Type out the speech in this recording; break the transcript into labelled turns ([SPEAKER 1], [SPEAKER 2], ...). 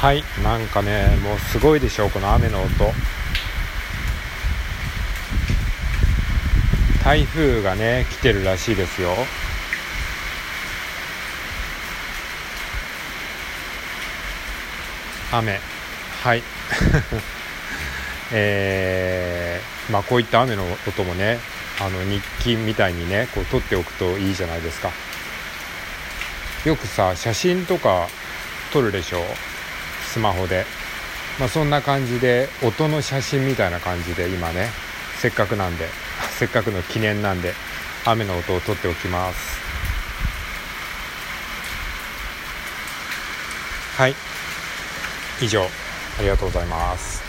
[SPEAKER 1] はいなんかねもうすごいでしょうこの雨の音。台風がね来てるらしいですよ。雨。はい。えー、まあこういった雨の音もねあの日記みたいにねこう撮っておくといいじゃないですか。よくさ写真とか撮るでしょスマホで。まあそんな感じで音の写真みたいな感じで今ね。せっかくなんで。せっかくの記念なんで雨の音を撮っておきます。はい。以上。ありがとうございます。